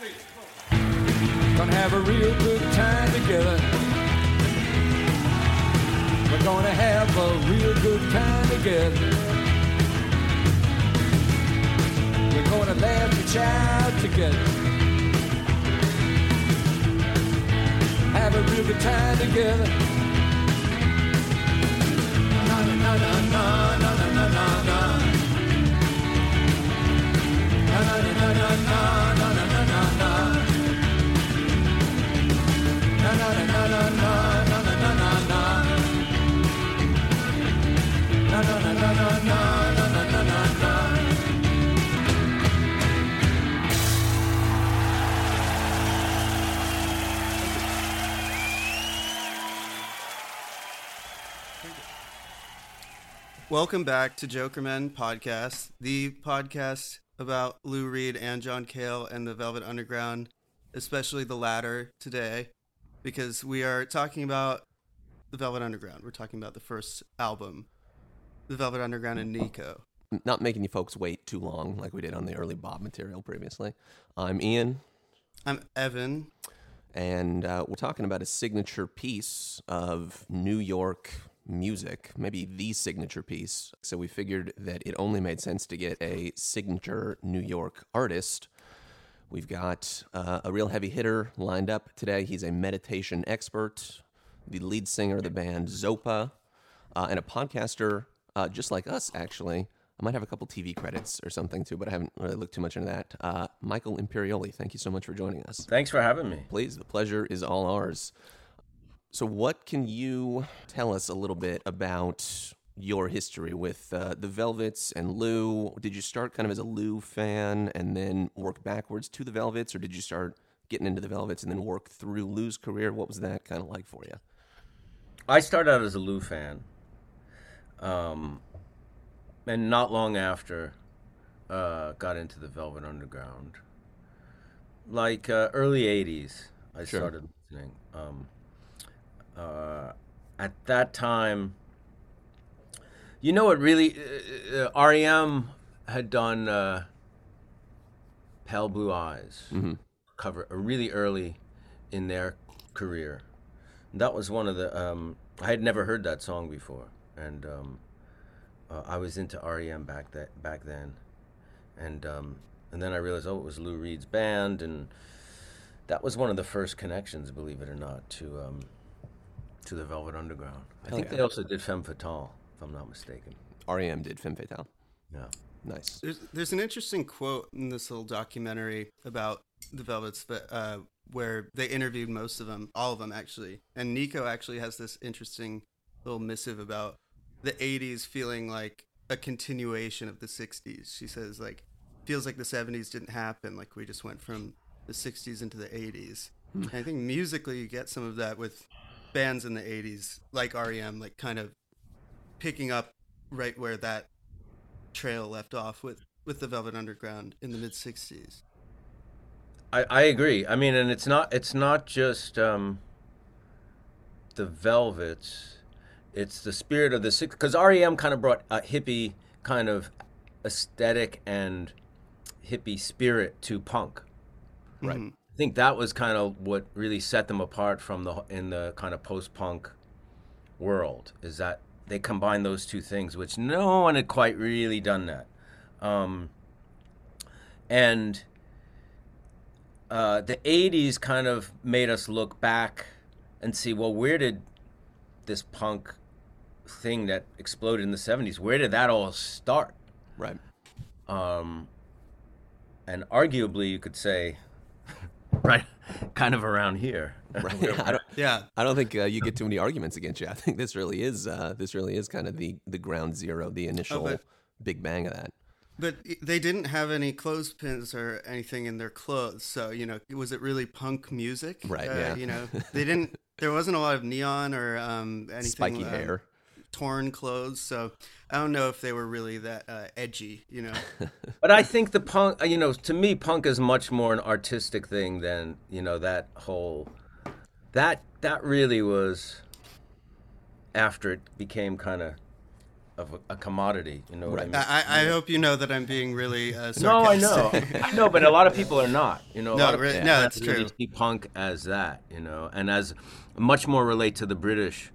Gonna have a real good time together. We're gonna have a real good time together. We're gonna laugh and shout together. Have a real good time together. Na na na na na na na na na na. Na na na na na Welcome back to Jokermen Podcast, the podcast about Lou Reed and John Cale and the Velvet Underground, especially the latter today, because we are talking about the Velvet Underground. We're talking about the first album, the Velvet Underground and Nico. Not making you folks wait too long like we did on the early Bob material previously. I'm Ian, I'm Evan. and uh, we're talking about a signature piece of New York music, maybe the signature piece. So we figured that it only made sense to get a signature New York artist. We've got uh, a real heavy hitter lined up today. He's a meditation expert, the lead singer of the band Zopa, uh, and a podcaster uh, just like us, actually. I might have a couple TV credits or something too, but I haven't really looked too much into that. Uh, Michael Imperioli, thank you so much for joining us. Thanks for having me. Please, the pleasure is all ours. So, what can you tell us a little bit about your history with uh, the Velvets and Lou? Did you start kind of as a Lou fan and then work backwards to the Velvets, or did you start getting into the Velvets and then work through Lou's career? What was that kind of like for you? I started out as a Lou fan, um, and not long after, uh, got into the Velvet Underground. Like uh, early '80s, I Sure. started listening. Um, uh, at that time, you know what? Really, uh, uh, REM had done uh, "Pale Blue Eyes" cover uh, really early in their career. That was one of the. Um, I had never heard that song before, and um, uh, I was into REM back that back then, and um, and then I realized, oh, it was Lou Reed's band, and that was one of the first connections, believe it or not, to um, to the Velvet Underground. I think yeah. they also did Femme Fatale, if I'm not mistaken. REM did Femme Fatale. Yeah. Nice. There's, there's an interesting quote in this little documentary about the Velvets that, uh, where they interviewed most of them, all of them actually. And Nico actually has this interesting little missive about the 80s feeling like a continuation of the 60s. She says, like, feels like the 70s didn't happen. Like, we just went from the 60s into the 80s. And I think musically, you get some of that with bands in the 80s, like REM, like, kind of picking up right where that trail left off with with the Velvet Underground in the mid '60s. I, I agree. I mean, and it's not it's not just um, the Velvets; it's the spirit of the six. Because REM kind of brought a hippie kind of aesthetic and hippie spirit to punk. Right. Mhm. I think that was kind of what really set them apart from the in the kind of post-punk world is that they combined those two things, which no one had quite really done that. Um, and uh, the 80s kind of made us look back and see, well, where did this punk thing that exploded in the 70s, where did that all start? Right. um, and arguably you could say, right, kind of around here. Right. I Yeah, I don't think uh, you get too many arguments against you. I think this really is uh, this really is kind of the the ground zero, the initial but- big bang of that. but they didn't have any clothespins or anything in their clothes. So you know, was it really punk music? Right, Uh, yeah. You know, they didn't. There wasn't a lot of neon or um, anything. Spiky uh, hair. torn clothes. So I don't know if they were really that uh, edgy. You know. But I think the punk, uh, you know, to me, punk is much more an artistic thing than you know that whole. That that really was after it became kind of of a, a commodity. You know what Right. I mean? I, I hope you know that I'm being really uh, No, I know, sarcastic. I know, but a lot of people are not. You know, a No, lot of really- people no, that's really true. See punk as that, you know, and as much more relate to the British,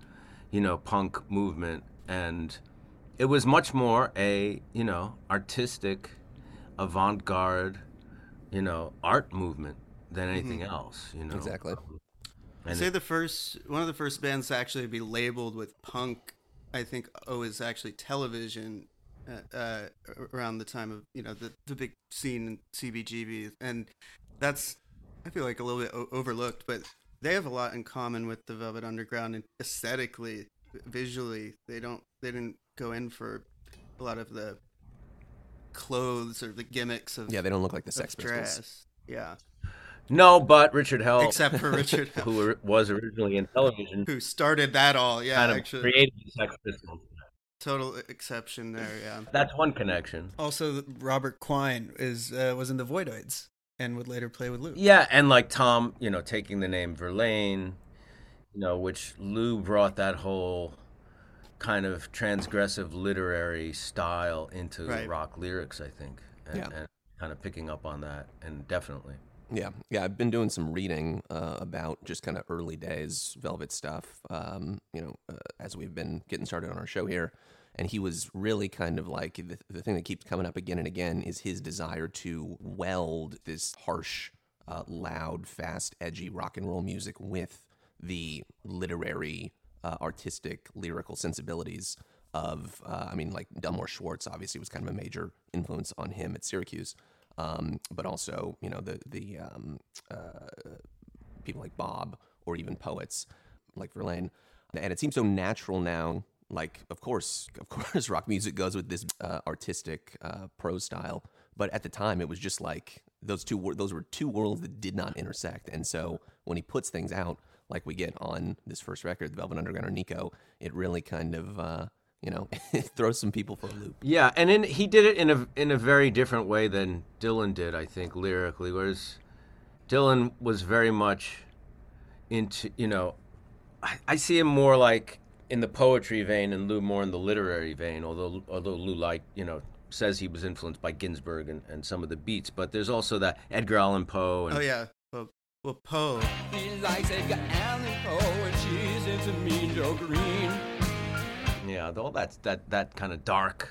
you know, punk movement, and it was much more a you know artistic, avant-garde, you know, art movement than anything Mm-hmm. else. You know, Exactly. And say the first one of the first bands to actually be labeled with punk i think oh is actually television uh, uh, around the time of you know the, the big scene in cbgb and that's i feel like a little bit o- overlooked but they have a lot in common with the velvet underground. And aesthetically visually they don't they didn't go in for a lot of the clothes or the gimmicks of, Yeah, they don't look like the Sex Pistols. dress. Yeah no, but Richard Hell, except for richard Hell, who was originally in television, who started that all yeah kind of actually created the Sex Pistols. total exception there yeah That's one connection. Also, Robert Quine is uh, was in the Voidoids and would later play with Lou. Yeah, and like Tom, you know, taking the name Verlaine, you know, which Lou brought that whole kind of transgressive literary style into Right. rock lyrics, I think, and, Yeah. and kind of picking up on that, and definitely. Yeah, yeah. I've been doing some reading uh, about just kind of early days Velvet stuff. Um, you know, uh, as we've been getting started on our show here, and he was really kind of like the, the thing that keeps coming up again and again is his desire to weld this harsh, uh, loud, fast, edgy rock and roll music with the literary, uh, artistic, lyrical sensibilities of. Uh, I mean, like Delmore Schwartz obviously was kind of a major influence on him at Syracuse um, but also you know the the um, uh, people like Bob or even poets like Verlaine, and it seems so natural now. Like, of course, of course, rock music goes with this uh, artistic uh, prose style, but at the time it was just like those two those were two worlds that did not intersect, and so when he puts things out like we get on this first record, the Velvet Underground or Nico, it really kind of uh, you know throws some people for a loop. Yeah, and in, he did it in a in a very different way than Dylan did, I think, lyrically. Whereas Dylan was very much into, you know, I, I see him more like in the poetry vein and Lou more in the literary vein. Although although Lou like you know says he was influenced by Ginsberg and, and some of the beats, but there's also that Edgar Allan Poe and Oh yeah, well, well Poe. He likes Edgar Allan Poe and she's into Mean Joe Green. Yeah, all that that that kind of dark,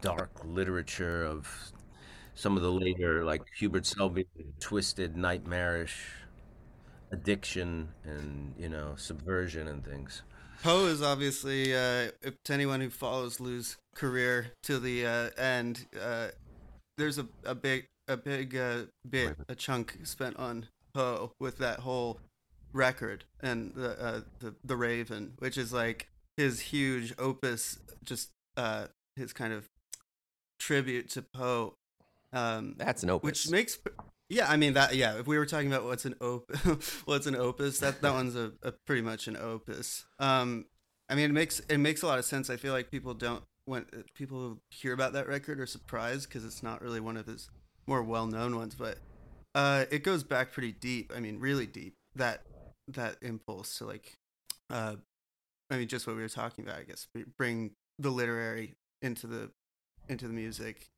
dark literature of some of the later, like Hubert Selby, twisted, nightmarish addiction and you know subversion and things. Poe is obviously uh, if, to anyone who follows Lou's career to the uh, end. Uh, there's a, a big a big uh, bit a chunk spent on Poe with that whole record and the uh, the the Raven, which is like his huge opus, just uh, his kind of tribute to Poe. Um, That's an opus. which makes yeah i mean that yeah if we were talking about what's an op what's an opus that that one's a, a pretty much an opus um i mean it makes it makes a lot of sense i feel like people don't when people hear about that record are surprised because it's not really one of his more well-known ones but uh it goes back pretty deep i mean really deep that that impulse to like uh i mean just what we were talking about i guess bring the literary into the into the music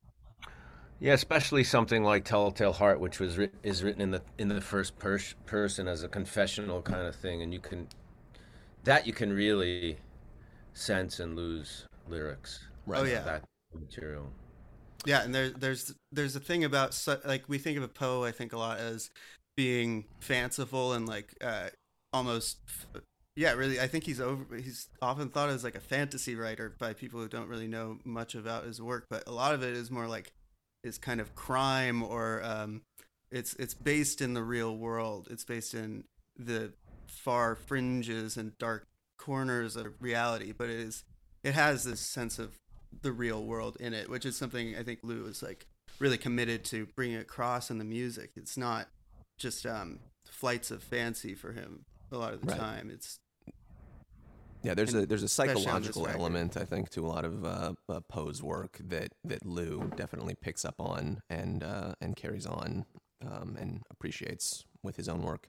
Yeah, especially something like Telltale Heart, which was writ- is written in the in the first pers- person as a confessional kind of thing, and you can that you can really sense and Lou's lyrics. Right. Oh, yeah. That material. Yeah, and there, there's there's a thing about like we think of a Poe, I think a lot as being fanciful and like uh, almost, yeah, really. I think he's over. He's often thought of as like a fantasy writer by people who don't really know much about his work, but a lot of it is more like is kind of crime or um, it's it's based in the real world. It's based in the far fringes and dark corners of reality, but it is it has this sense of the real world in it, which is something I think Lou is like really committed to bringing across in the music. It's not just um, flights of fancy for him a lot of the Right. time. It's Yeah, there's and a there's a especially on this psychological element I think to a lot of uh, uh, Poe's work that that Lou definitely picks up on and uh, and carries on um, and appreciates with his own work.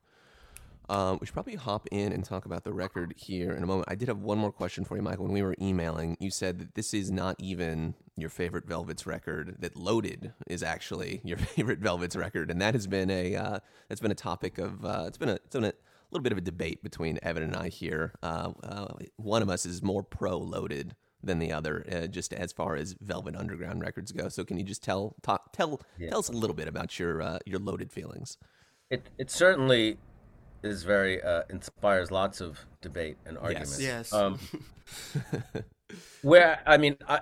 Um, we should probably hop in and talk about the record here in a moment. I did have one more question for you, Michael. When we were emailing, you said that this is not even your favorite Velvet's record. That Loaded is actually your favorite Velvet's record, and that has been a uh, that's been a topic of uh, it's been a it's been a little bit of a debate between Evan and I here. Uh, uh, one of us is more pro Loaded than the other, uh, just as far as Velvet Underground records go. So, can you just tell talk, tell tell us a little bit about your uh, your Loaded feelings? It it certainly is very uh, inspires lots of debate and argument. Yes. Um, where I mean, I,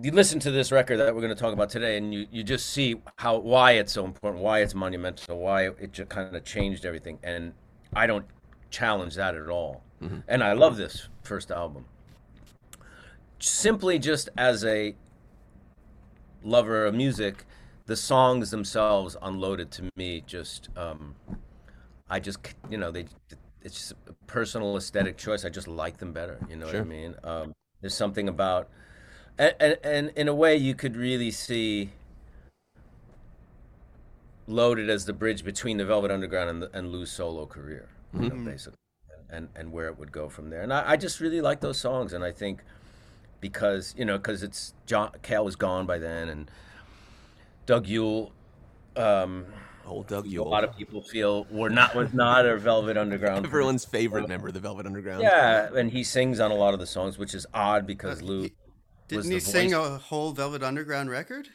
you listen to this record that we're going to talk about today, and you, you just see how why it's so important, why it's monumental, why it just kind of changed everything. And I don't challenge that at all. And I love this first album. Simply just as a lover of music, the songs themselves on Loaded to me just um, I just you know they it's just a personal aesthetic choice. I just like them better. You know what I mean? Um, there's something about and, and and in a way you could really see loaded as the bridge between the Velvet Underground and, the, and Lou's solo career, you know, basically, and and where it would go from there. And I, I just really like those songs, and I think because you know because it's John Cale was gone by then, and Doug Yule. Um, Old Doug Yule. a lot of people feel were not was not a Velvet Underground. everyone's favorite member of the Velvet Underground. Yeah, and he sings on a lot of the songs, which is odd because Lou. Didn't he sing a whole Velvet Underground record?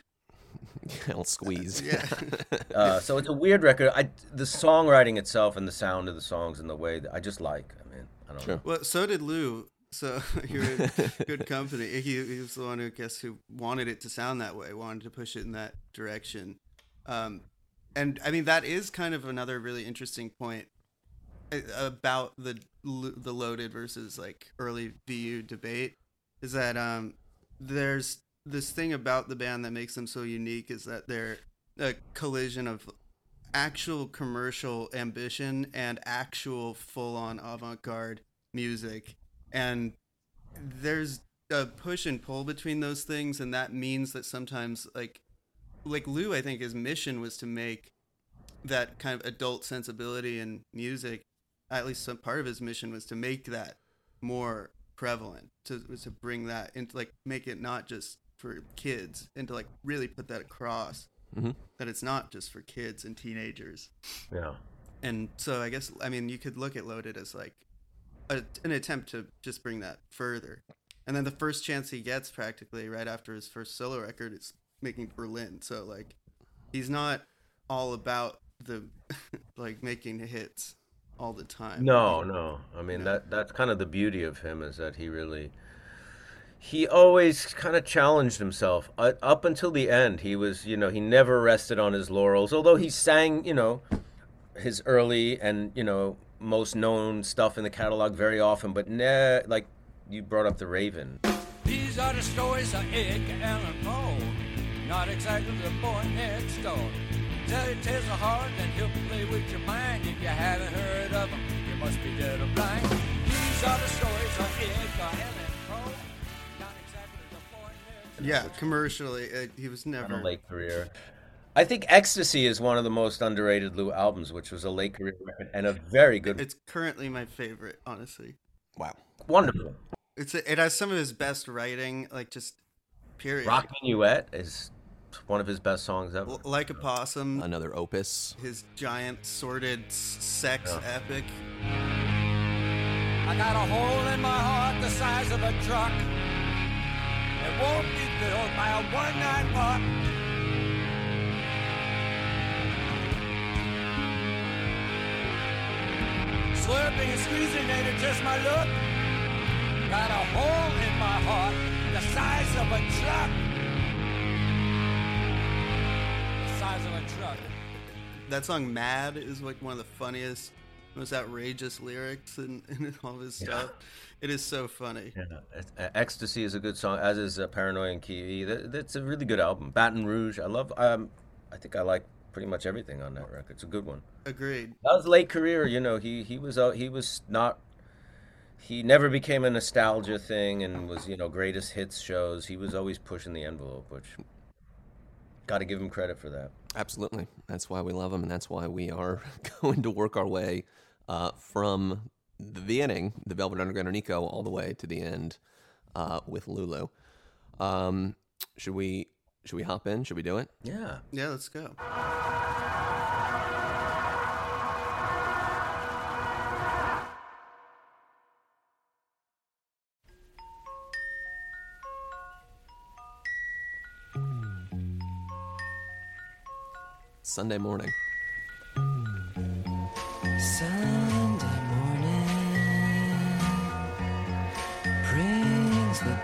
I'll squeeze. Yeah. Uh, so it's a weird record. I the songwriting itself and the sound of the songs and the way that I just like. I mean, I don't Sure. know. well, so did Lou. So you're in good company. He, he was the one who guess who wanted it to sound that way, wanted to push it in that direction. Um, and I mean that is kind of another really interesting point uh, about the the loaded versus like early VU debate is that um, there's this thing about the band that makes them so unique is that they're a collision of actual commercial ambition and actual full-on avant-garde music. And there's a push and pull between those things and that means that sometimes like like Lou I think his mission was to make that kind of adult sensibility in music at least some part of his mission was to make that more prevalent to to bring that into like make it not just for kids and to like really put that across Mhm. that it's not just for kids and teenagers Yeah. and so I guess I mean you could look at Loaded as like a, an attempt to just bring that further. And then the first chance he gets, practically right after his first solo record, is making Berlin. So like, he's not all about the like making hits all the time. No, no. I mean No. that that's kind of the beauty of him is that he really he always kind of challenged himself uh, up until the end. He was, you know, he never rested on his laurels. Although he sang, you know, his early and you know most known stuff in the catalog very often, but ne- like you brought up the Raven. These are the stories of Edgar Allan Poe. Not exactly the boy next door. Tell your tales of heart, then he'll play with your mind. If you haven't heard of him, you must be dead or blind. These are the stories of Edgar Allan Yeah, commercially, uh, he was on never. a late career. I think Ecstasy is one of the most underrated Lou albums, which was a late career record and a very good, It's currently my favorite, honestly. Wow. wonderful. It's it has some of his best writing, like just period. Rock Minuet is one of his best songs ever. L- like a possum, Another opus. his giant sordid sex Yeah. epic. I got a hole in my heart the size of a truck. It won't be filled by a one night walk. Slurping and squeezing ain't it just my look? Got a hole in my heart the size of a truck. The size of a truck. that song "Mad" is like one of the funniest, most outrageous lyrics in, in all of his stuff. It is so funny. Yeah, uh, Ecstasy is a good song, as is uh, Paranoia and Key. That, that's a really good album. Baton Rouge, I love. Um, I think I like pretty much everything on that record. It's a good one. Agreed. That was late career, you know. He he was uh, he was not. He never became a nostalgia thing and was you know greatest hits shows. He was always pushing the envelope, which got to give him credit for that. Absolutely. That's why we love him, and that's why we are going to work our way uh, from the beginning, the Velvet Underground or Nico, all the way to the end uh, with Lulu. Um, should we should we hop in? Should we do it? Yeah. Yeah, let's go. Sunday morning. Sunday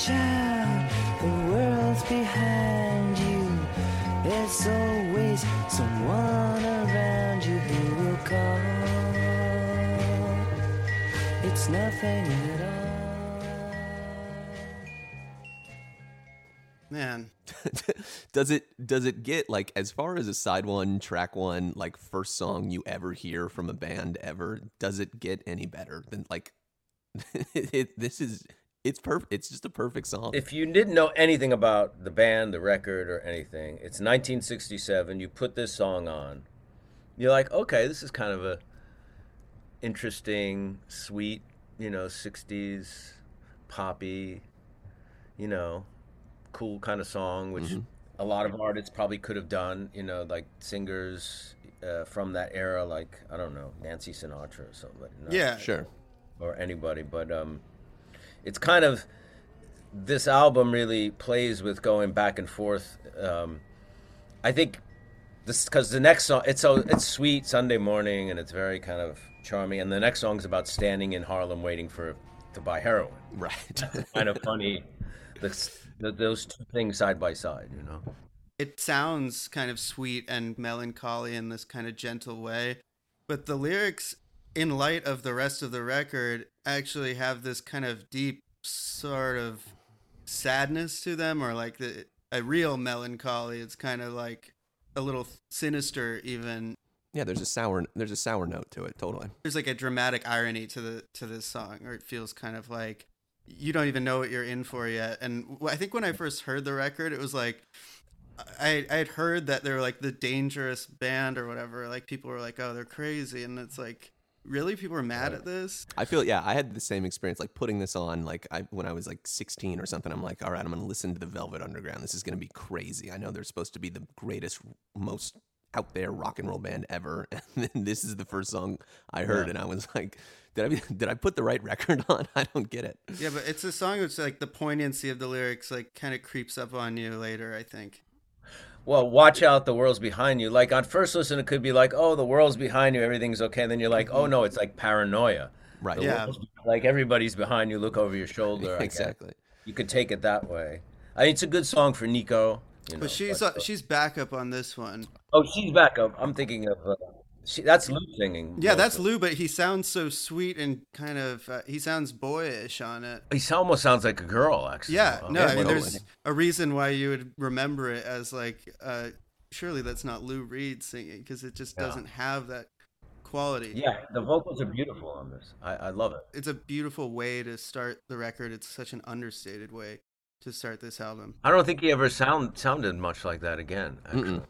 Watch out, the world's behind you. There's always someone around you who will call. It's nothing at all. Man, does it does it get like as far as a side one track one like first song you ever hear from a band ever does it get any better than like it, this is it's perfect it's just a perfect song If you didn't know anything about the band, the record, or anything, it's 1967. You put this song on, you're like, okay, this is kind of a interesting, sweet, you know, 60s poppy, you know, cool kind of song, which a lot of artists probably could have done. You know, like singers uh, from that era, like I don't know, Nancy Sinatra or somebody. No yeah, sure or anybody, but um, it's kind of this album really plays with going back and forth. Um, I think this because the next song it's so it's sweet Sunday morning and it's very kind of charming, and the next song is about standing in Harlem waiting for to buy heroin. right Kind of funny, the, the, those two things side by side, you know. it sounds kind of sweet and melancholy in this kind of gentle way, but the lyrics, in light of the rest of the record, actually have this kind of deep sort of sadness to them, or like the, a real melancholy. It's kind of like a little sinister, even. yeah there's a sour there's a sour note to it totally There's like a dramatic irony to the to this song, or it feels kind of like you don't even know what you're in for yet. And I think when I first heard the record, it was like I I had heard that they were like the dangerous band or whatever. Like people were like, oh, they're crazy, and it's like really people are mad at this. I feel yeah, I had the same experience like putting this on like I when I was like 16 or something. I'm like, all right, I'm going to listen to the Velvet Underground. This is going to be crazy. I know they're supposed to be the greatest most out there rock and roll band ever. And then this is the first song I heard and I was like, did I did I put the right record on? I don't get it. Yeah, but it's a song which like the poignancy of the lyrics like kind of creeps up on you later. I think. Well, watch out, the world's behind you. Like on first listen, it could be like, oh, the world's behind you, everything's okay. And then you're like, oh no, it's like paranoia. Right. The Yeah. Like everybody's behind you, look over your shoulder. Exactly. You could take it that way. I mean, it's a good song for Nico. You know, But she's but- uh, she's backup on this one. oh, she's back up. I'm thinking of uh, she, that's Lou singing. Yeah, that's. Lou, but he sounds so sweet and kind of uh, he sounds boyish on it. He almost sounds like a girl, actually. Yeah, no, I mean, there's a reason why you would remember it as like, uh, surely that's not Lou Reed singing because it just Yeah. doesn't have that quality. yeah, the vocals are beautiful on this. I, I love it. It's a beautiful way to start the record. It's such an understated way to start this album. I don't think he ever sound sounded much like that again. Actually, Mm-mm.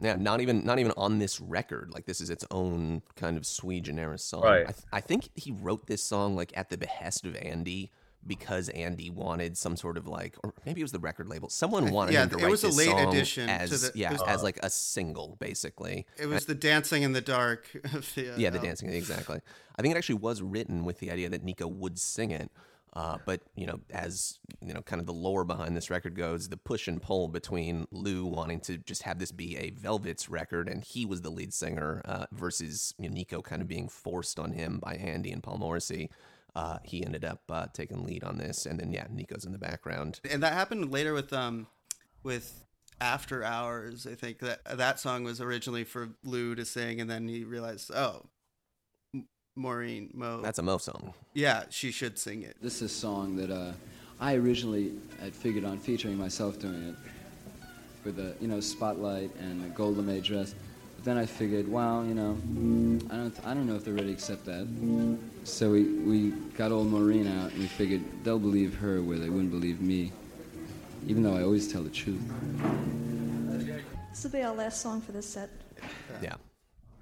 Yeah, not even not even on this record. Like this is its own kind of sui generis song. Right. I, th- I think he wrote this song like at the behest of Andy because Andy wanted some sort of like, or maybe it was the record label. Someone wanted yeah, him to it write was a late song addition to as the- yeah it was- as like a single basically. It was the dancing in the dark. Of the, uh, Yeah, the album. dancing exactly. I think it actually was written with the idea that Nico would sing it. Uh, but you know, as you know, kind of the lore behind this record goes, the push and pull between Lou wanting to just have this be a Velvet's record, and he was the lead singer, uh, versus you know, Nico kind of being forced on him by Andy and Paul Morrissey. Uh, he ended up uh, taking lead on this, and then yeah, Nico's in the background. and that happened later with um with after hours i think that that song was originally for lou to sing and then he realized oh Maureen Mo. That's a Mo song. yeah, she should sing it. This is a song that uh, I originally had figured on featuring myself doing it with a you know spotlight and a gold lame dress. But then I figured, well, you know, I don't I don't know if they're ready to accept that. So we, we got old Maureen out and we figured they'll believe her where they wouldn't believe me, even though I always tell the truth. This will be our last song for this set. Yeah.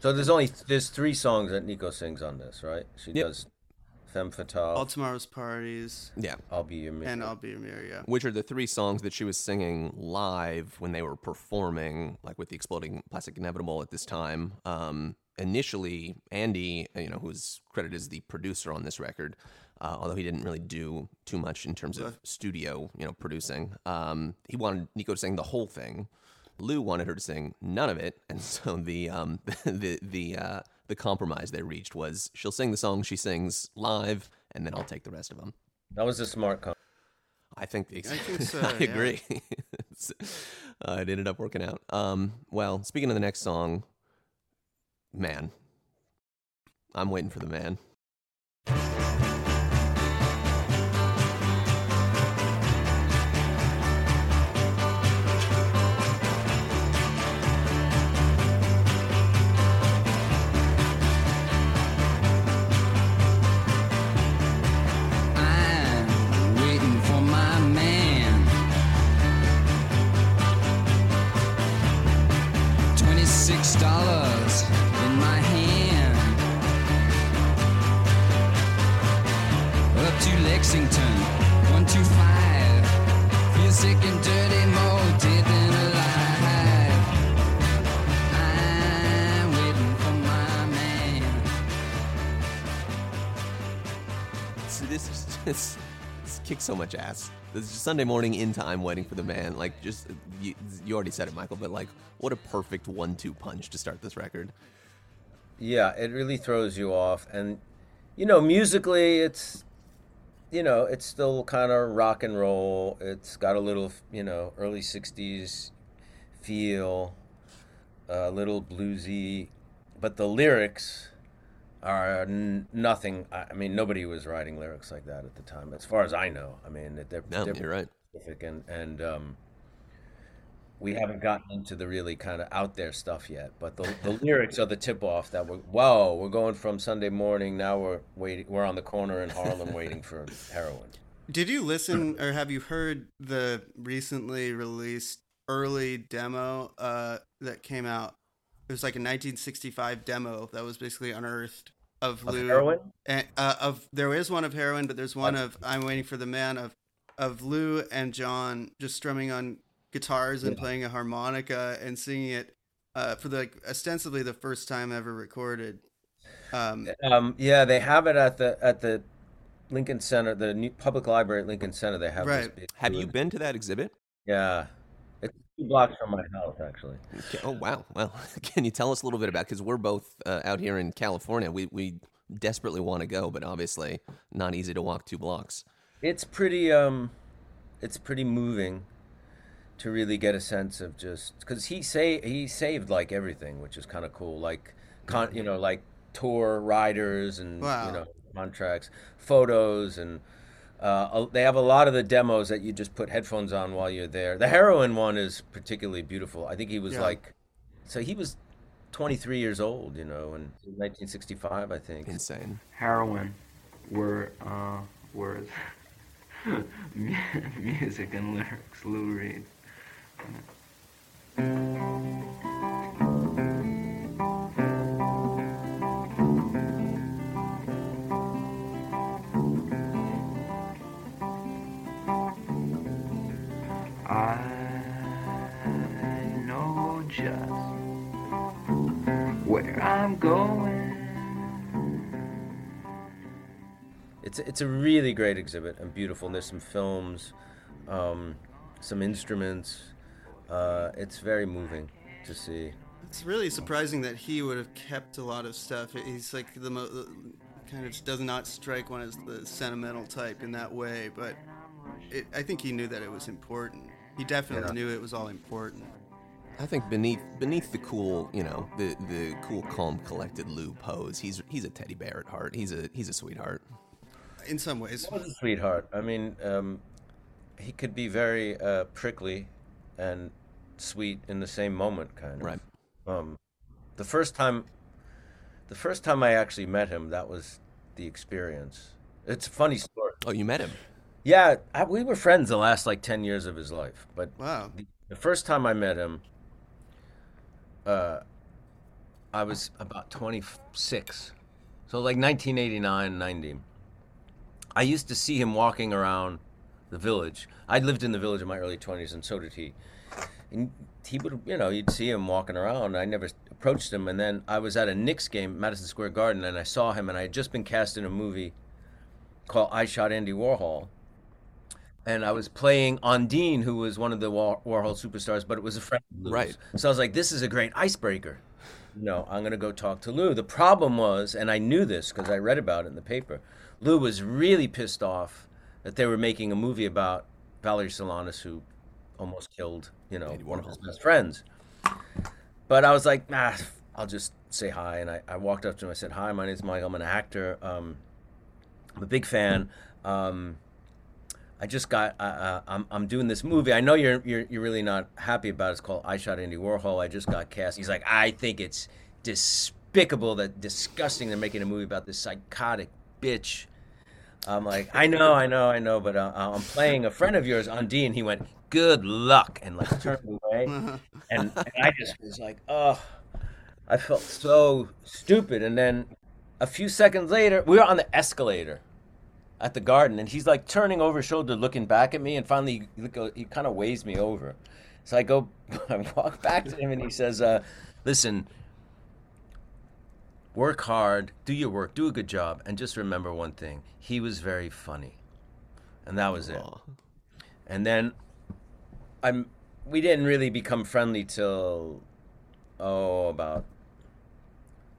So there's only there's three songs that Nico sings on this, right? She Yep. does Femme Fatale, All tomorrow's parties Yeah. I'll Be Your Man. and I'll be your mirror. Yeah. Which are the three songs that she was singing live when they were performing, like with the Exploding Plastic Inevitable at this time. Um, initially, Andy, you know, who's credited as the producer on this record, uh, although he didn't really do too much in terms of studio, you know, producing, um, he wanted Nico to sing the whole thing. Lou wanted her to sing none of it, and so the um, the the uh, the compromise they reached was she'll sing the song she sings live, and then I'll take the rest of them. That was a smart com- I think the I think so, I yeah. agree. Uh, it ended up working out. Um, well, speaking of the next song, man, I'm waiting for the man. Kicks so much ass. This is Sunday morning in time, waiting for the man. Like, just you, you already said it, Michael, but like, what a perfect one-two punch to start this record. Yeah, it really throws you off, and you know, musically, it's you know, it's still kind of rock and roll. It's got a little, you know, early '60s feel, a little bluesy, but the lyrics are n- nothing. I I mean, nobody was writing lyrics like that at the time, as far as I know. I mean, they're No, they're you're right. specific and and um, we haven't gotten into the really kind of out there stuff yet. But the, the lyrics are the tip off that we're whoa, we're going from Sunday morning now we're waiting we're on the corner in Harlem waiting for heroin. Did you listen or have you heard the recently released early demo uh, that came out? It was like a 1965 demo that was basically unearthed of Of Lou. heroin? And, uh, of there is one of heroin, but there's one of I'm waiting for the man of of Lou and John just strumming on guitars and playing a harmonica and singing it uh, for the like, ostensibly the first time ever recorded. Um, Um, yeah, they have it at the at the Lincoln Center, the new public library at Lincoln Center. They have this Right. big Have you been to that exhibit? Yeah, it's two blocks from my house actually. Okay. Oh wow. Well, can you tell us a little bit about? Because we're both uh, out here in California. We we desperately want to go, but obviously not easy to walk two blocks. It's pretty um, it's pretty moving to really get a sense of just because he say he saved like everything, which is kind of cool. Like con, you know, like tour riders and Wow. you know contracts, photos, and uh, they have a lot of the demos that you just put headphones on while you're there. The heroin one is particularly beautiful. I think he was Yeah. like, so he was 23 years old, you know, in 1965, I think. Insane. heroin were uh, words, Mu- music and lyrics. Lou Reed. It's it's a really great exhibit and beautiful. And there's some films, um, some instruments. Uh, it's very moving to see. It's really surprising that he would have kept a lot of stuff. He's like the mo- kind of does not strike one as the sentimental type in that way, but it, I think he knew that it was important. He definitely Yeah. knew it was all important. I think beneath beneath the cool, you know, the the cool, calm, collected Lou pose, he's he's a teddy bear at heart. He's a he's a sweetheart. In some ways, was a sweetheart. I mean, um, he could be very uh, prickly and sweet in the same moment, kind of. Right. Um, the first time, the first time I actually met him, that was the experience. It's a funny story. Oh, you met him? Yeah, I, we were friends the last like ten years of his life, but wow. the, the first time I met him, uh, I was about 26. So like 1989, 90. I used to see him walking around the village. I'd lived in the village in my early 20s, and so did he. And he would, you know, you'd see him walking around. I never approached him. And then I was at a Knicks game, Madison Square Garden, and I saw him, and I had just been cast in a movie called I Shot Andy Warhol. And I was playing Ondine, who was one of the War- Warhol superstars, but it was a friend. Right. So I was like, this is a great icebreaker. No, I'm going to go talk to Lou. The problem was, and I knew this because I read about it in the paper, Lou was really pissed off that they were making a movie about Valerie Solanas, who almost killed, you know, one of his best friends. But I was like, nah, I'll just say hi. And I, I walked up to him. I said, hi, my name is Mike. I'm an actor. Um, I'm a big fan. Um, I just got. Uh, uh, I'm I'm doing this movie. I know you're you're you're really not happy about. it. It's called I Shot Andy Warhol. I just got cast. He's like, I think it's despicable, that disgusting. They're making a movie about this psychotic bitch. I'm like, I know, I know, I know, but uh, I'm playing a friend of yours, Ondine. He went, good luck, and like turned away, and, and I just was like, oh, I felt so stupid. And then a few seconds later, we were on the escalator at the garden, and he's like turning over his shoulder, looking back at me, and finally he, he kind of waves me over. So I go, I walk back to him, and he says, uh, "Listen, work hard, do your work, do a good job, and just remember one thing: he was very funny, and that was it." And then I'm we didn't really become friendly till oh about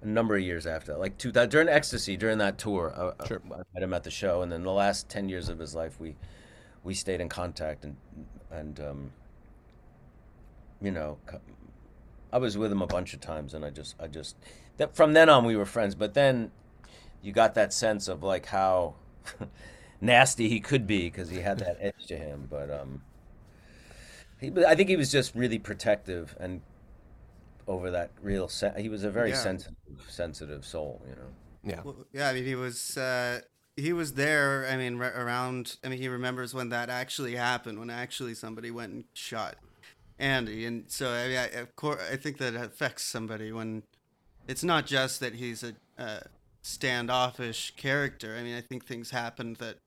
a number of years after like two that during ecstasy during that tour uh, Sure. I met him at the show and then the last 10 years of his life we we stayed in contact and and um you know I was with him a bunch of times and I just I just that from then on we were friends but then you got that sense of like how nasty he could be because he had that edge to him but um he, I think he was just really protective and over that real. Sen- he was a very Yeah. sensitive, sensitive soul. You know. Yeah. Well, yeah, I mean, he was uh, he was there. I mean, r- around. I mean, he remembers when that actually happened, when actually somebody went and shot Andy, and so I mean, I, of course, I think that affects somebody when it's not just that he's a uh, standoffish character. I mean, I think things happened that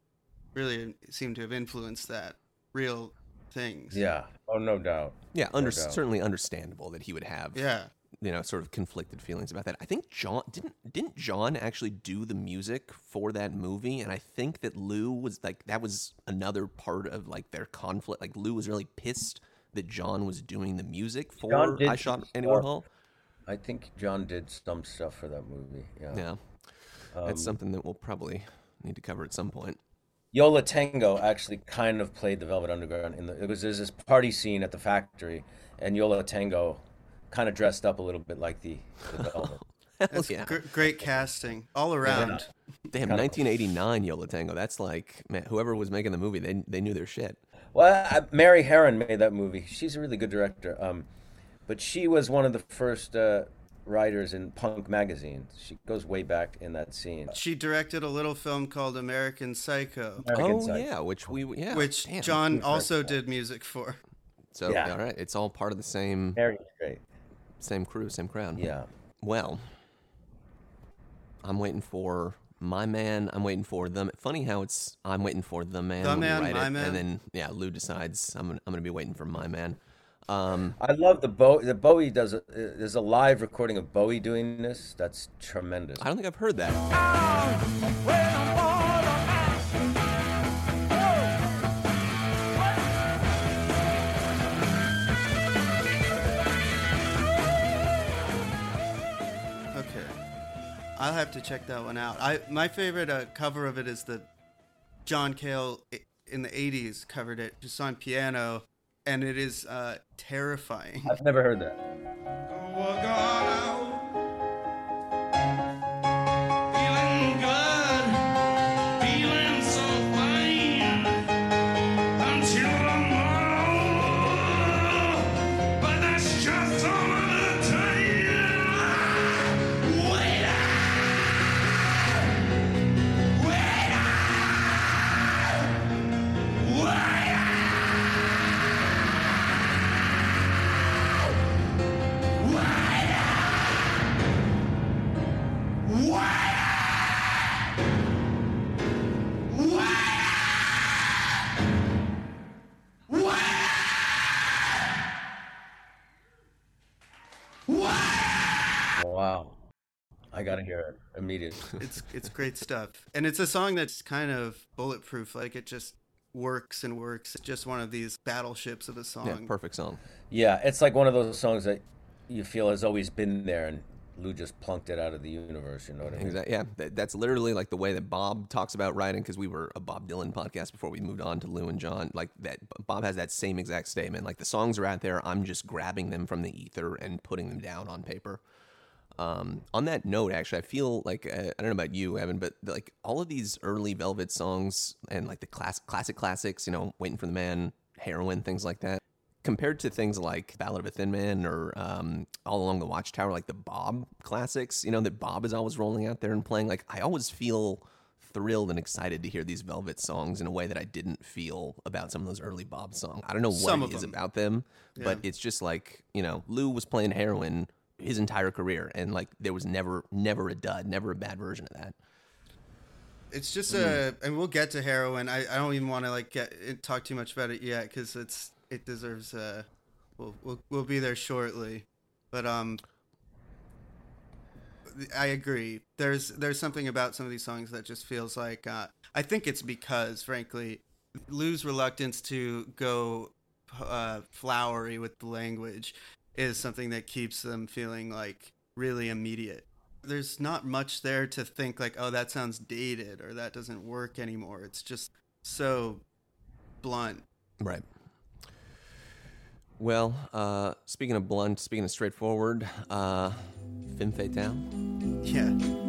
really seem to have influenced that real things. Yeah. Oh, no doubt. Yeah, under, doubt. certainly understandable that he would have, Yeah. you know, sort of conflicted feelings about that. I think John didn't didn't John actually do the music for that movie, and I think that Lou was like that was another part of like their conflict. Like Lou was really pissed that John was doing the music for John did I Shot some Andy stuff. I think John did some stuff for that movie. Yeah. Yeah, that's um, something that we'll probably need to cover at some point. Yo La Tengo actually kind of played the Velvet Underground in the. It was there's this party scene at the factory, and Yo La Tengo kind of dressed up a little bit like the, the Velvet. Hell That's yeah. gr- great casting all around. Damn, 1989 Yo La Tengo. That's like, man, whoever was making the movie, they they knew their shit. Well, I, Mary Harron made that movie. She's a really good director. Um, but she was one of the first uh, writers in punk magazine. She goes way back in that scene. She directed a little film called American Psycho, American oh Psycho. yeah, which we yeah, which damn. John also did music for. So Yeah. all right, it's all part of the same Mary's great. same crew, same crowd. Yeah. Well, I'm waiting for my man. I'm waiting for them. Funny how it's I'm waiting for the man. The man, write my it, man. and then yeah, Lou decides I'm I'm gonna be waiting for my man. Um, I love the Bowie. The Bowie does. A, there's a live recording of Bowie doing this. That's tremendous. I don't think I've heard that. Okay, I'll have to check that one out. I my favorite uh, cover of it is the John Cale in the '80s covered it just on piano, and it is uh, terrifying. I've never heard that. I gotta hear it immediately. it's it's great stuff, and it's a song that's kind of bulletproof. Like it just works and works. It's just one of these battleships of a song. Yeah, perfect song. Yeah, it's like one of those songs that you feel has always been there, and Lou just plunked it out of the universe. You know what I mean? Exactly. Yeah, that, that's literally like the way that Bob talks about writing because we were a Bob Dylan podcast before we moved on to Lou and John. Like that, Bob has that same exact statement. Like the songs are out there, I'm just grabbing them from the ether and putting them down on paper. Um, on that note, actually, I feel like uh, I don't know about you, Evan, but like all of these early Velvet songs and like the class, classic classics, you know, "Waiting for the Man," "Heroin," things like that. Compared to things like "Ballad of a Thin Man" or um, "All Along the Watchtower," like the Bob classics, you know, that Bob is always rolling out there and playing. Like I always feel thrilled and excited to hear these Velvet songs in a way that I didn't feel about some of those early Bob songs. I don't know what Some it is them. about them, but it's just like you know, Lou was playing heroin his entire career, and like there was never, never a dud, never a bad version of that. It's just Mm. a, and we'll get to heroin. I, I don't even want to like get talk too much about it yet because it's it deserves a. We'll, we'll we'll be there shortly, but um. I agree. There's there's something about some of these songs that just feels like uh, I think it's because frankly, Lou's reluctance to go uh, flowery with the language is something that keeps them feeling like really immediate. There's not much there to think like, oh, that sounds dated or that doesn't work anymore. It's just so blunt. Right. Well, uh, speaking of blunt, speaking of straightforward, uh, Femme Fatale. Yeah.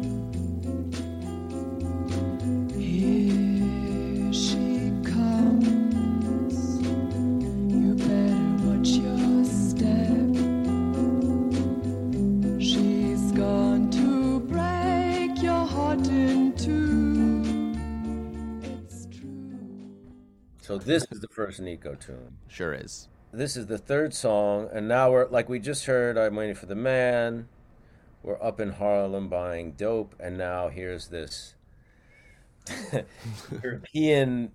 This is the first Nico tune. Sure is. This is the third song, and now we're like we just heard. I'm waiting for the man. We're up in Harlem buying dope, and now here's this European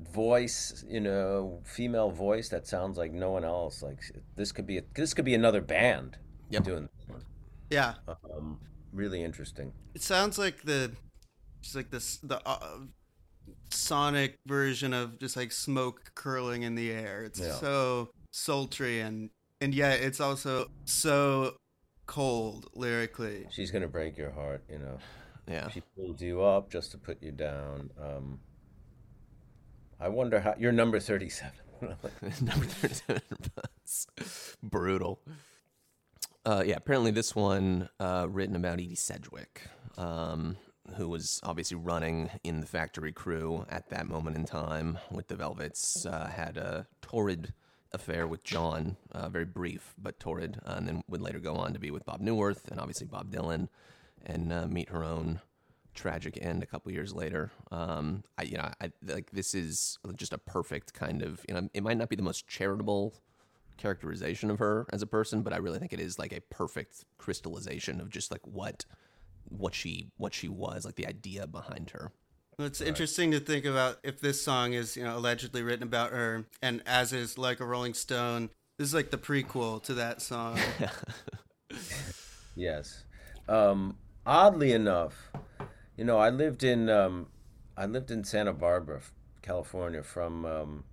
voice, you know, female voice that sounds like no one else. Like this could be a, this could be another band Yep. doing this one. Yeah. Um, really interesting. It sounds like the just like this the uh, sonic version of just like smoke curling in the air. It's Yeah. so sultry and and yet it's also so cold lyrically. She's gonna break your heart, you know. Yeah. She pulls you up just to put you down. Um, I wonder how you're number thirty-seven. Number 37 bus. Brutal. Uh, yeah, apparently this one uh, written about Edie Sedgwick, um, who was obviously running in the factory crew at that moment in time with the Velvets, uh, had a torrid affair with John, uh, very brief but torrid, uh, and then would later go on to be with Bob Newirth and obviously Bob Dylan, and uh, meet her own tragic end a couple years later. Um, I, you know, I like this is just a perfect kind of, you know, it might not be the most charitable characterization of her as a person, but I really think it is like a perfect crystallization of just like what, what she, what she was, like the idea behind her. Well, It's interesting to think about if this song is, you know, allegedly written about her, and as is like a Rolling Stone, this is like the prequel to that song. Yes. Um, oddly enough, you know, I lived in um, I lived in Santa Barbara, California, from um,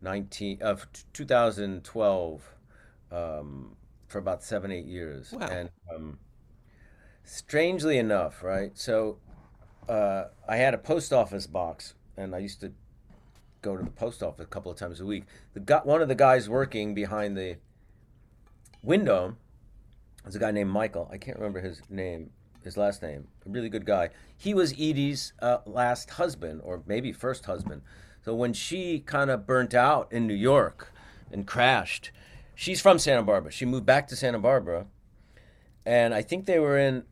nineteen of 2012 um, for about seven eight years, Wow. and um, strangely enough, right? So uh, I had a post office box, and I used to go to the post office a couple of times a week. The guy, one of the guys working behind the window was a guy named Michael. I can't remember his name, his last name. A really good guy. He was Edie's uh, last husband, or maybe first husband. So when she kind of burnt out in New York and crashed, she's from Santa Barbara. She moved back to Santa Barbara, and I think they were in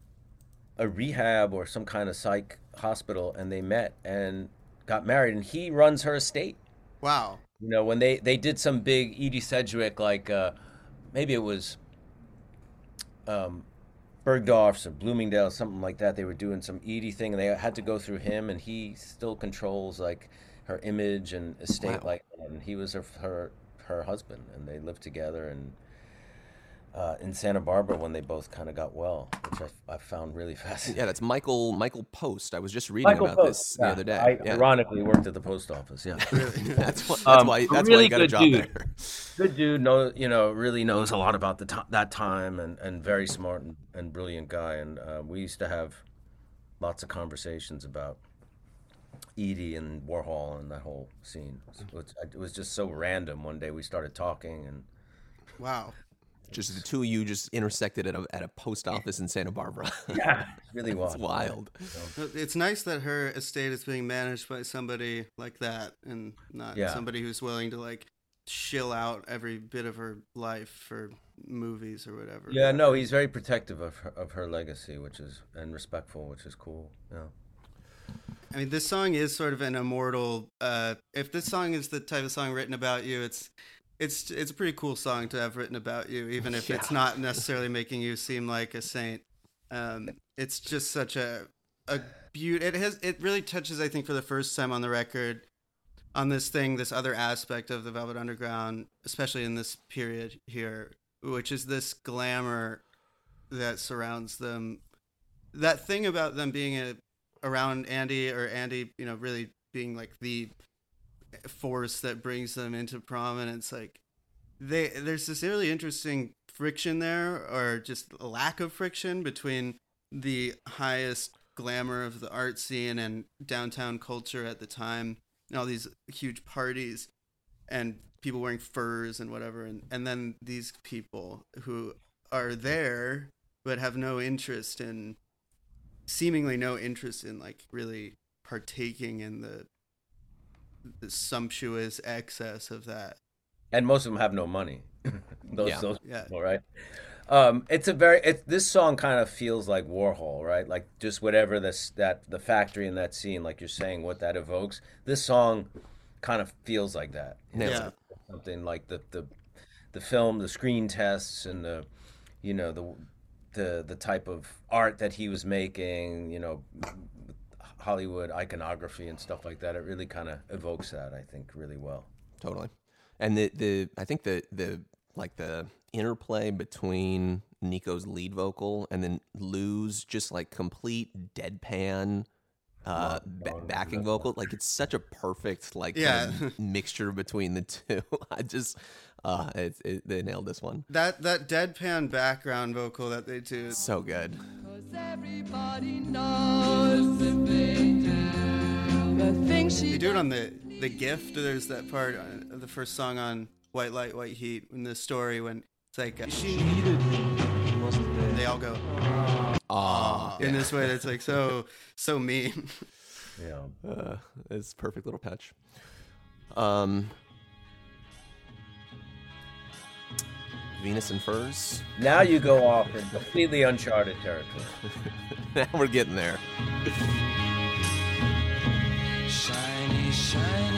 a rehab or some kind of psych hospital, and they met and got married. And he runs her estate. Wow. You know, when they they did some big Edie Sedgwick, like uh, maybe it was um, Bergdorf's or Bloomingdale, something like that. They were doing some Edie thing, and they had to go through him, and he still controls like her image and estate, Wow. like, and he was her her her husband, and they lived together and. Uh, in Santa Barbara, when they both kind of got well, which I, I found really fascinating. Yeah, that's Michael Michael Post. I was just reading about this the other day. I yeah. ironically worked at the post office. Yeah, that's why, that's Um, why that's really why you got a job dude. there. good dude. Know you know really knows a lot about the to- that time and, and very smart and, and brilliant guy. And uh, we used to have lots of conversations about Edie and Warhol and that whole scene. It was, it was just so random. One day we started talking and Wow. Just the two of you just intersected at a, at a post office in Santa Barbara. yeah, really It's wild. wild. It's nice that her estate is being managed by somebody like that and not Yeah. somebody who's willing to like shill out every bit of her life for movies or whatever. Yeah, no, he's very protective of her, of her legacy, which is and respectful, which is cool. Yeah. I mean, this song is sort of an immortal. Uh, if this song is the type of song written about you, it's it's it's a pretty cool song to have written about you, even if it's not necessarily making you seem like a saint. Um, it's just such a a beauty. It has it really touches, I think, for the first time on the record, on this thing, this other aspect of the Velvet Underground, especially in this period here, which is this glamour that surrounds them. That thing about them being a around Andy or Andy, you know, really being like the force that brings them into prominence. Like they, there's this really interesting friction there, or just lack of friction between the highest glamour of the art scene and downtown culture at the time, and all these huge parties, and people wearing furs and whatever, and and then these people who are there but have no interest in seemingly no interest in like really partaking in the the sumptuous excess of that. and most of them have no money. those, Yeah. those Yeah. people, right? Um, it's a very it, this song kind of feels like Warhol, right? Like just whatever this that the factory in that scene, like you're saying, what that evokes. This song kind of feels like that. Nails Yeah. it. Something like the the the film, the screen tests, and the you know the the the type of art that he was making, you know, Hollywood iconography and stuff like that. It really kind of evokes that, I think, really well. Totally. And the the I think the the like the interplay between Nico's lead vocal and then Lou's just like complete deadpan uh ba- backing vocal like it's such a perfect like kind of mixture between the two i just uh it, it, they nailed this one That that deadpan background vocal that they do. so good Everybody knows They do it on the the gift. There's that part on the first song on White Light, White Heat in the story when it's like uh, they all go ah in this way that's like so so mean. Yeah. uh, it's perfect little patch um venus and furs Now you go off in completely uncharted territory. now we're getting there Shiny,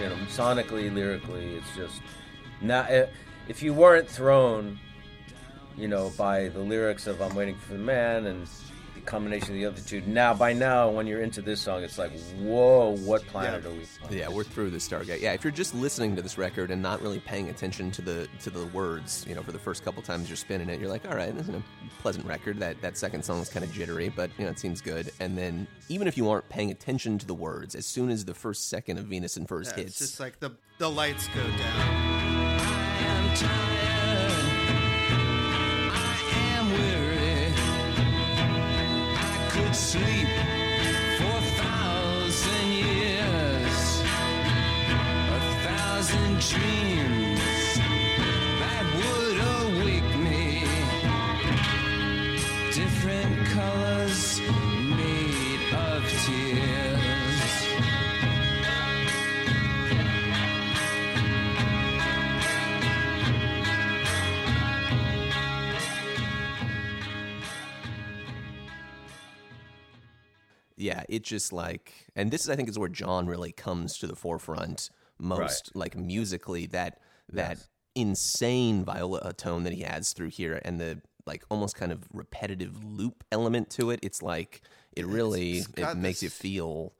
You know, sonically, lyrically, it's just now. Eh, if you weren't thrown, you know, by the lyrics of "I'm waiting for the man" and combination of the other two. Now, by now, when you're into this song, it's like, whoa, what planet are we? on? Yeah, we're through the Stargate. Yeah, if you're just listening to this record and not really paying attention to the to the words, you know, for the first couple times you're spinning it, you're like, all right, this is a pleasant record. That that second song is kind of jittery, but you know, it seems good. And then even if you aren't paying attention to the words, as soon as the first second of Venus and Furs Yeah, hits, it's just like the the lights go down. Yeah, it just like, and this is I think is where John really comes to the forefront most, like musically. That that insane viola tone that he adds through here, and the like almost kind of repetitive loop element to it. It's like it really it's it makes you feel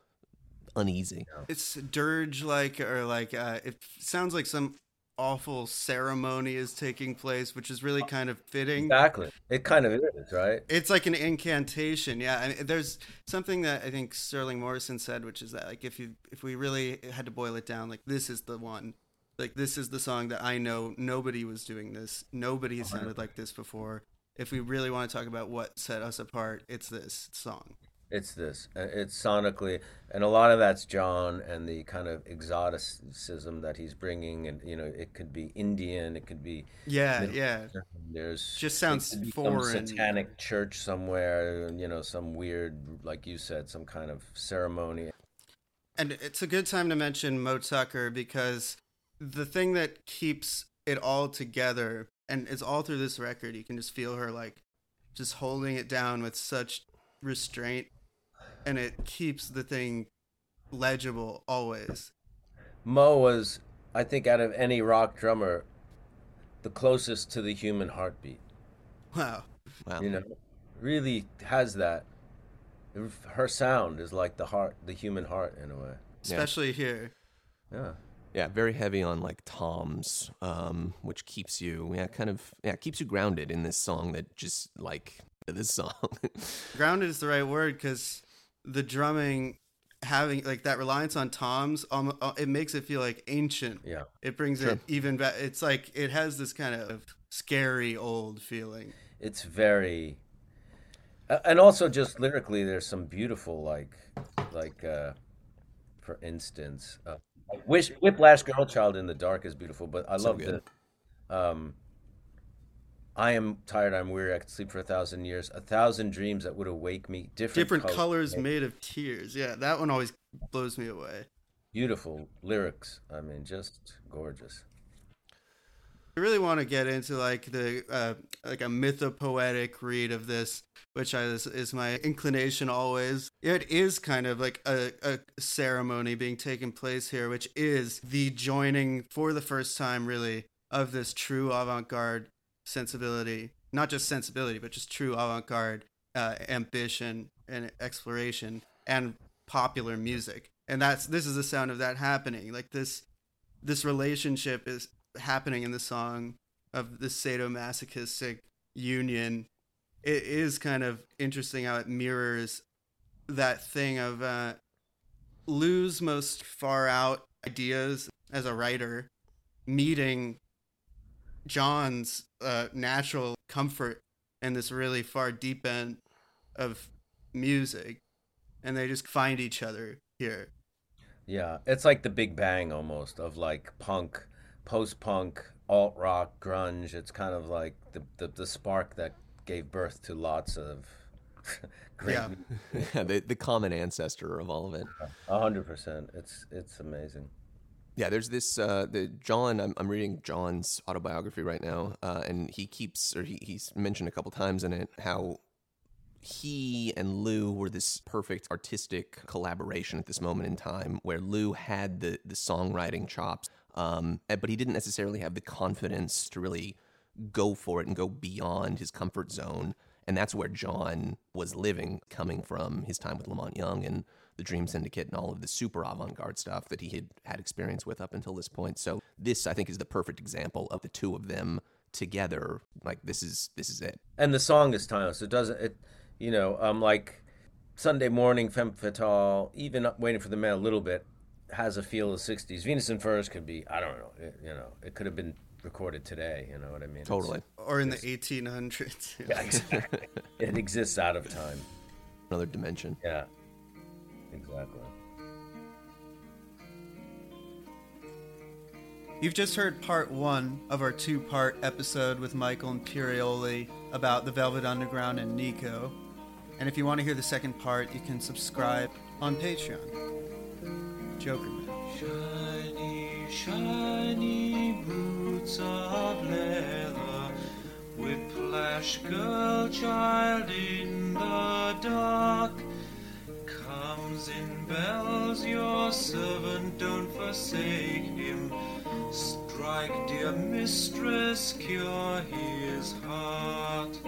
uneasy. It's dirge like or like uh, it sounds like some awful ceremony is taking place, which is really kind of fitting. Exactly. It kind of is, right? It's like an incantation, yeah. And there's something that I think Sterling Morrison said, which is that like if you if we really had to boil it down, like this is the one, like this is the song that I know nobody was doing this, nobody sounded like this before. If we really want to talk about what set us apart, it's this song. It's this. Uh, It's sonically, and a lot of that's John and the kind of exoticism that he's bringing, and you know, it could be Indian, it could be Yeah, yeah. Eastern, There's Just sounds foreign. Some satanic church somewhere, you know, some weird, like you said, some kind of ceremony. And it's a good time to mention Mo Tucker because the thing that keeps it all together, and it's all through this record, you can just feel her like just holding it down with such restraint, and it keeps the thing legible always. Mo was, I think, out of any rock drummer, the closest to the human heartbeat. Wow. Wow. You know, really has that. Her sound is like the heart, the human heart, in a way. Especially here. Yeah. Yeah, very heavy on like toms, um, which keeps you, yeah, kind of, yeah, keeps you grounded in this song that just like this song. Grounded is the right word because the drumming having like that reliance on toms um, uh, it makes it feel like ancient Yeah. it brings Sure. it even back it's like it has this kind of scary old feeling It's very, a- and also just lyrically, there's some beautiful like, like, uh, for instance, uh, Wish Whiplash Girl Child in the Dark is beautiful, but I So love good. the, um, I am tired, I'm weary, I could sleep for a thousand years, a thousand dreams that would awake me, different, different colors, colors made of tears yeah that one always blows me away beautiful lyrics. I mean, just gorgeous. I really want to get into like the uh, like a mythopoetic read of this, which is, is my inclination always. It is kind of like a, a ceremony being taken place here, which is the joining for the first time, really, of this true avant-garde sensibility. Not just sensibility, but just true avant-garde uh, ambition and exploration and popular music. And that's this is the sound of that happening. Like this this relationship is happening in the song of this sadomasochistic union. It is kind of interesting how it mirrors that thing of uh, Lou's most far out ideas as a writer meeting John's uh, natural comfort in this really far deep end of music, and they just find each other here. Yeah, it's like the Big Bang almost of like punk, post punk, alt rock, grunge. It's kind of like the, the, the spark that gave birth to lots of great. Yeah. yeah, the, the common ancestor of all of it. A hundred percent. It's it's amazing. Yeah, there's this uh, the John. I'm, I'm reading John's autobiography right now, uh, and he keeps or he, he's mentioned a couple times in it how he and Lou were this perfect artistic collaboration at this moment in time, where Lou had the the songwriting chops, um, eh, but he didn't necessarily have the confidence to really go for it and go beyond his comfort zone. And that's where John was living, coming from his time with Lamont Young and the Dream Syndicate and all of the super avant garde stuff that he had had experience with up until this point. So this, I think, is the perfect example of the two of them together. Like this is this is it. and the song is timeless. It doesn't, it, you know, um, like Sunday morning, Femme Fatale, even waiting for the man a little bit, has a feel of '60s. Venus and Furs could be, I don't know, it, you know, it could have been recorded today. You know what I mean? It's- Totally. Or in the 1800s. Yeah, exactly. it exists out of time. Another dimension. Yeah, exactly. You've just heard part one of our two part episode with Michael Imperioli about the Velvet Underground and Nico. And if you want to hear the second part, you can subscribe on Patreon. Jokerman. Shiny, shiny boots of leather, whiplash girl child in the dark. In bells, your servant, don't forsake him. Strike, dear mistress, cure his heart.